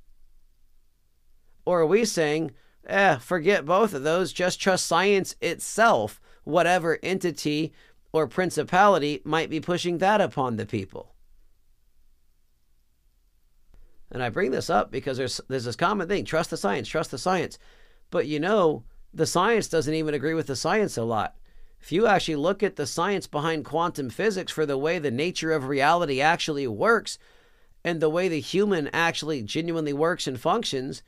Or are we saying, eh, forget both of those, just trust science itself, whatever entity or principality might be pushing that upon the people? And I bring this up because there's there's this common thing: trust the science, trust the science. But you know, the science doesn't even agree with the science a lot. If you actually look at the science behind quantum physics for the way the nature of reality actually works and the way the human actually genuinely works and functions,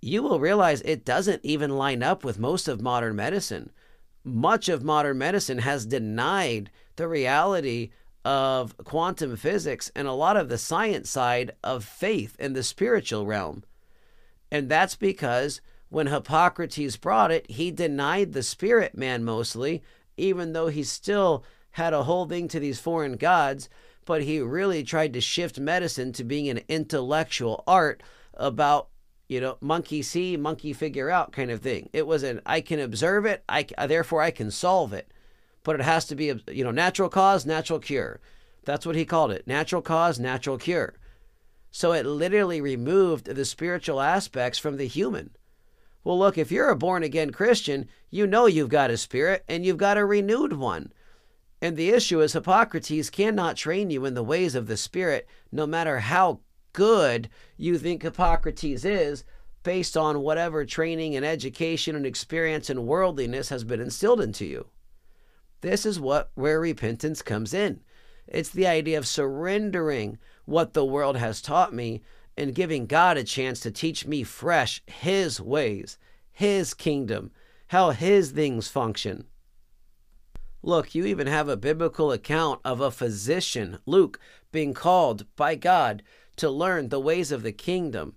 you will realize it doesn't even line up with most of modern medicine. Much of modern medicine has denied the reality of quantum physics and a lot of the science side of faith in the spiritual realm. And that's because when Hippocrates brought it, he denied the spirit man mostly, even though he still had a holding to these foreign gods, but he really tried to shift medicine to being an intellectual art about you know monkey see monkey figure out kind of thing it was an i can observe it i therefore i can solve it but it has to be, you know, natural cause, natural cure. That's what he called it natural cause, natural cure. So it literally removed the spiritual aspects from the human. Well, look, if you're a born again Christian, you know you've got a spirit and you've got a renewed one. And the issue is Hippocrates cannot train you in the ways of the spirit, no matter how good you think Hippocrates is, based on whatever training and education and experience and worldliness has been instilled into you. This is what where repentance comes in. It's the idea of surrendering what the world has taught me and giving God a chance to teach me fresh his ways, his kingdom, how his things function. Look, you even have a biblical account of a physician, Luke, being called by God to learn the ways of the kingdom.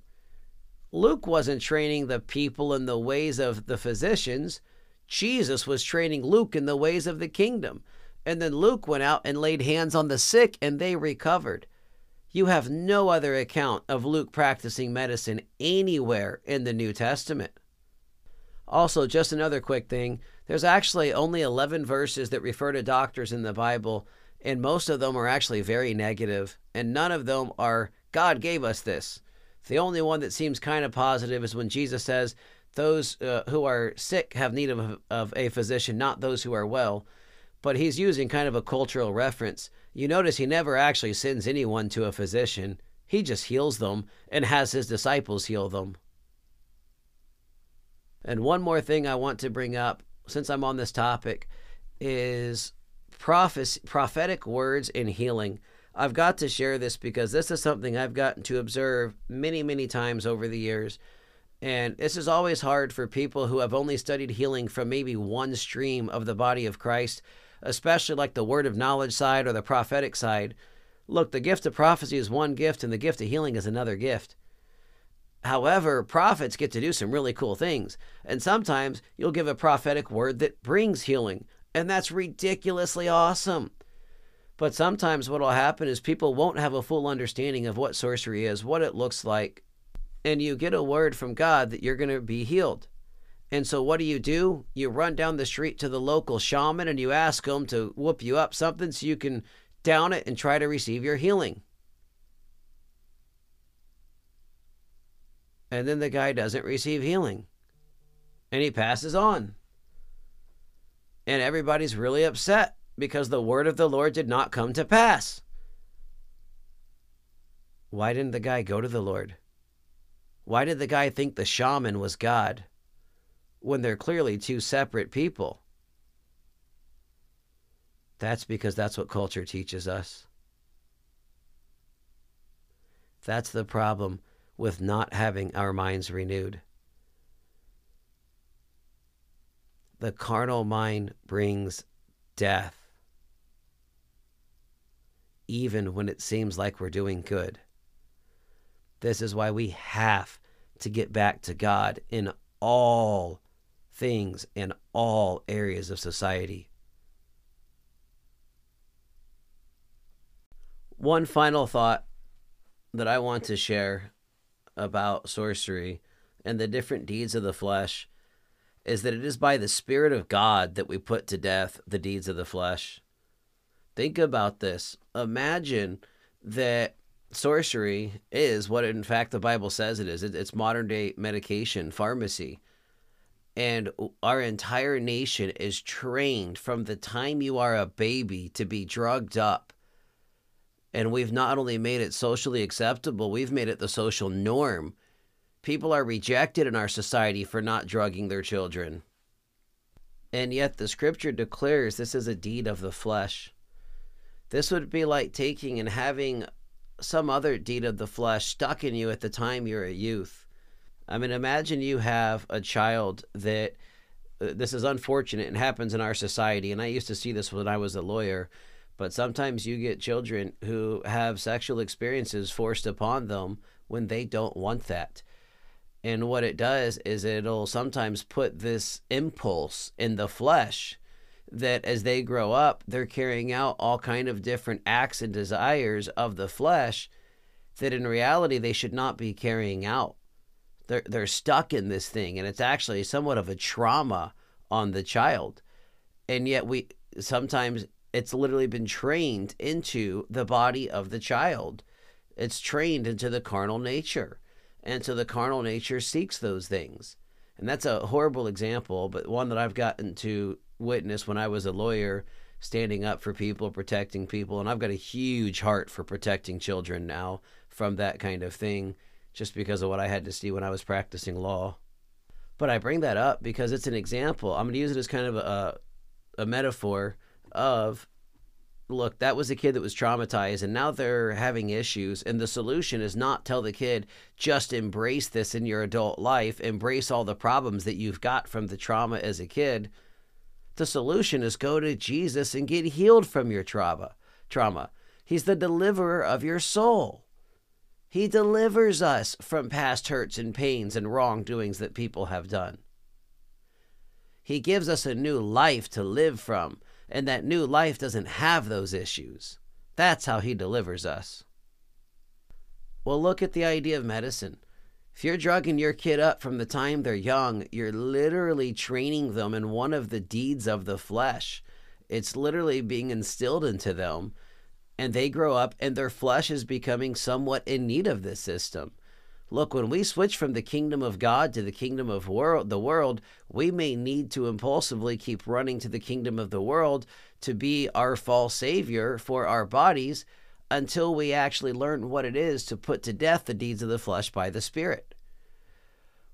Luke wasn't training the people in the ways of the physicians. Jesus was training Luke in the ways of the kingdom. And then Luke went out and laid hands on the sick and they recovered. You have no other account of Luke practicing medicine anywhere in the New Testament. Also, just another quick thing there's actually only 11 verses that refer to doctors in the Bible, and most of them are actually very negative, and none of them are, God gave us this. The only one that seems kind of positive is when Jesus says, Those uh, who are sick have need of, of a physician, not those who are well. But he's using kind of a cultural reference. You notice he never actually sends anyone to a physician, he just heals them and has his disciples heal them. And one more thing I want to bring up since I'm on this topic is prophetic words in healing. I've got to share this because this is something I've gotten to observe many, many times over the years. And this is always hard for people who have only studied healing from maybe one stream of the body of Christ, especially like the word of knowledge side or the prophetic side. Look, the gift of prophecy is one gift, and the gift of healing is another gift. However, prophets get to do some really cool things. And sometimes you'll give a prophetic word that brings healing, and that's ridiculously awesome. But sometimes what will happen is people won't have a full understanding of what sorcery is, what it looks like, and you get a word from God that you're going to be healed. And so what do you do? You run down the street to the local shaman and you ask him to whoop you up something so you can down it and try to receive your healing. And then the guy doesn't receive healing. And he passes on. And everybody's really upset because the word of the Lord did not come to pass. Why didn't the guy go to the Lord? Why did the guy think the shaman was God when they're clearly two separate people? That's because that's what culture teaches us. That's the problem with not having our minds renewed. The carnal mind brings death even when it seems like we're doing good. This is why we have to get back to God in all things, in all areas of society. One final thought that I want to share about sorcery and the different deeds of the flesh is that it is by the Spirit of God that we put to death the deeds of the flesh. Think about this. Imagine that sorcery is what, in fact, the Bible says it is. It's modern day medication, pharmacy. And our entire nation is trained from the time you are a baby to be drugged up. And we've not only made it socially acceptable, we've made it the social norm. People are rejected in our society for not drugging their children. And yet the scripture declares this is a deed of the flesh. This would be like taking and having some other deed of the flesh stuck in you at the time you're a youth. I mean, imagine you have a child that uh, this is unfortunate and happens in our society. And I used to see this when I was a lawyer. But sometimes you get children who have sexual experiences forced upon them when they don't want that. And what it does is it'll sometimes put this impulse in the flesh that as they grow up, they're carrying out all kind of different acts and desires of the flesh that in reality they should not be carrying out. They're they're stuck in this thing and it's actually somewhat of a trauma on the child. And yet we sometimes it's literally been trained into the body of the child. It's trained into the carnal nature. And so the carnal nature seeks those things. And that's a horrible example, but one that I've gotten to witness when I was a lawyer, standing up for people, protecting people. And I've got a huge heart for protecting children now from that kind of thing, just because of what I had to see when I was practicing law. But I bring that up because it's an example. I'm going to use it as kind of a, a metaphor of look, that was a kid that was traumatized and now they're having issues. And the solution is not tell the kid, just embrace this in your adult life, embrace all the problems that you've got from the trauma as a kid. The solution is go to Jesus and get healed from your trauma. Trauma. He's the deliverer of your soul. He delivers us from past hurts and pains and wrongdoings that people have done. He gives us a new life to live from, and that new life doesn't have those issues. That's how he delivers us. Well, look at the idea of medicine. If you're drugging your kid up from the time they're young, you're literally training them in one of the deeds of the flesh. It's literally being instilled into them, and they grow up, and their flesh is becoming somewhat in need of this system. Look, when we switch from the kingdom of God to the kingdom of world, the world, we may need to impulsively keep running to the kingdom of the world to be our false savior for our bodies until we actually learn what it is to put to death the deeds of the flesh by the Spirit.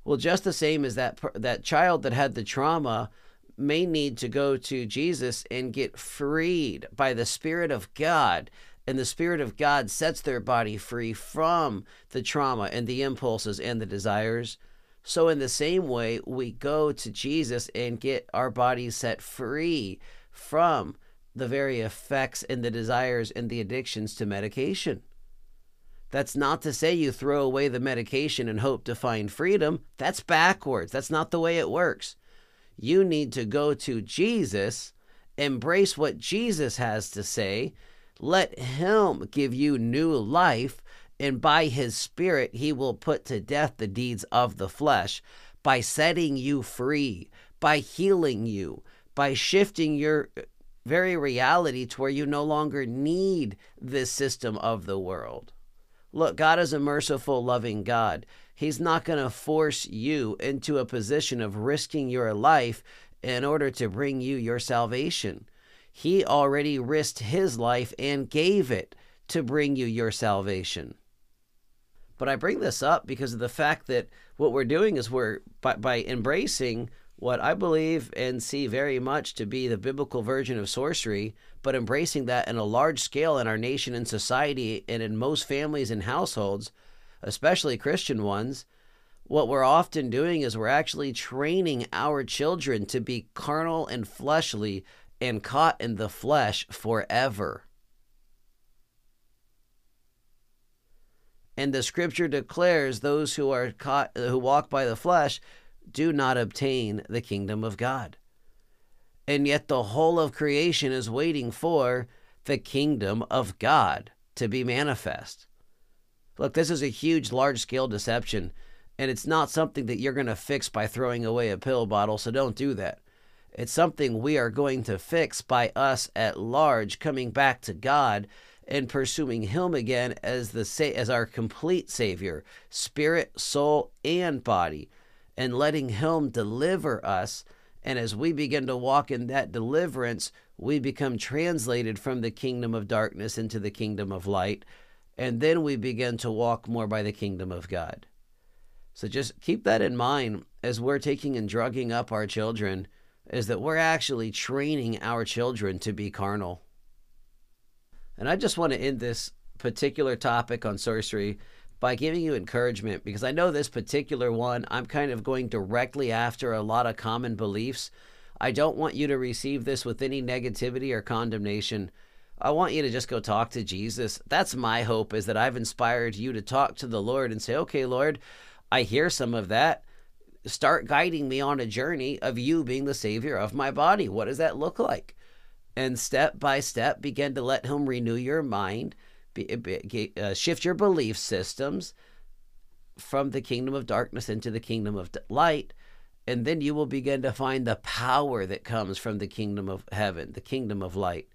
Well, just the same as that that child that had the trauma may need to go to Jesus and get freed by the Spirit of God. And the Spirit of God sets their body free from the trauma and the impulses and the desires. So, in the same way, we go to Jesus and get our bodies set free from the very effects and the desires and the addictions to medication. That's not to say you throw away the medication and hope to find freedom. That's backwards. That's not the way it works. You need to go to Jesus, embrace what Jesus has to say, let Him give you new life, and by His Spirit, He will put to death the deeds of the flesh by setting you free, by healing you, by shifting your very reality to where you no longer need this system of the world. Look, God is a merciful, loving God. He's not going to force you into a position of risking your life in order to bring you your salvation. He already risked his life and gave it to bring you your salvation. But I bring this up because of the fact that what we're doing is we're by, by embracing what I believe and see very much to be the biblical version of sorcery, but embracing that in a large scale in our nation and society and in most families and households, especially Christian ones, what we're often doing is we're actually training our children to be carnal and fleshly and caught in the flesh forever. And the scripture declares those who are caught who walk by the flesh do not obtain the kingdom of God. And yet the whole of creation is waiting for the kingdom of God to be manifest. Look, this is a huge, large scale deception, and it's not something that you're going to fix by throwing away a pill bottle, so don't do that. It's something we are going to fix by us at large coming back to God and pursuing him again as the as our complete savior, spirit, soul, and body and letting Him deliver us. And as we begin to walk in that deliverance, we become translated from the kingdom of darkness into the kingdom of light. And then we begin to walk more by the kingdom of God. So just keep that in mind as we're taking and drugging up our children, is that we're actually training our children to be carnal. And I just want to end this particular topic on sorcery by giving you encouragement because I know this particular one, I'm kind of going directly after a lot of common beliefs. I don't want you to receive this with any negativity or condemnation. I want you to just go talk to Jesus. That's my hope is that I've inspired you to talk to the Lord and say, "Okay, Lord, I hear some of that. Start guiding me on a journey of you being the savior of my body. What does that look like?" And step by step begin to let him renew your mind be, be, uh, shift your belief systems from the kingdom of darkness into the kingdom of light and then you will begin to find the power that comes from the kingdom of heaven the kingdom of light.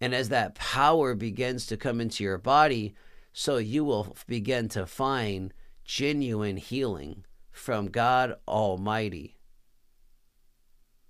And as that power begins to come into your body so you will begin to find genuine healing from God Almighty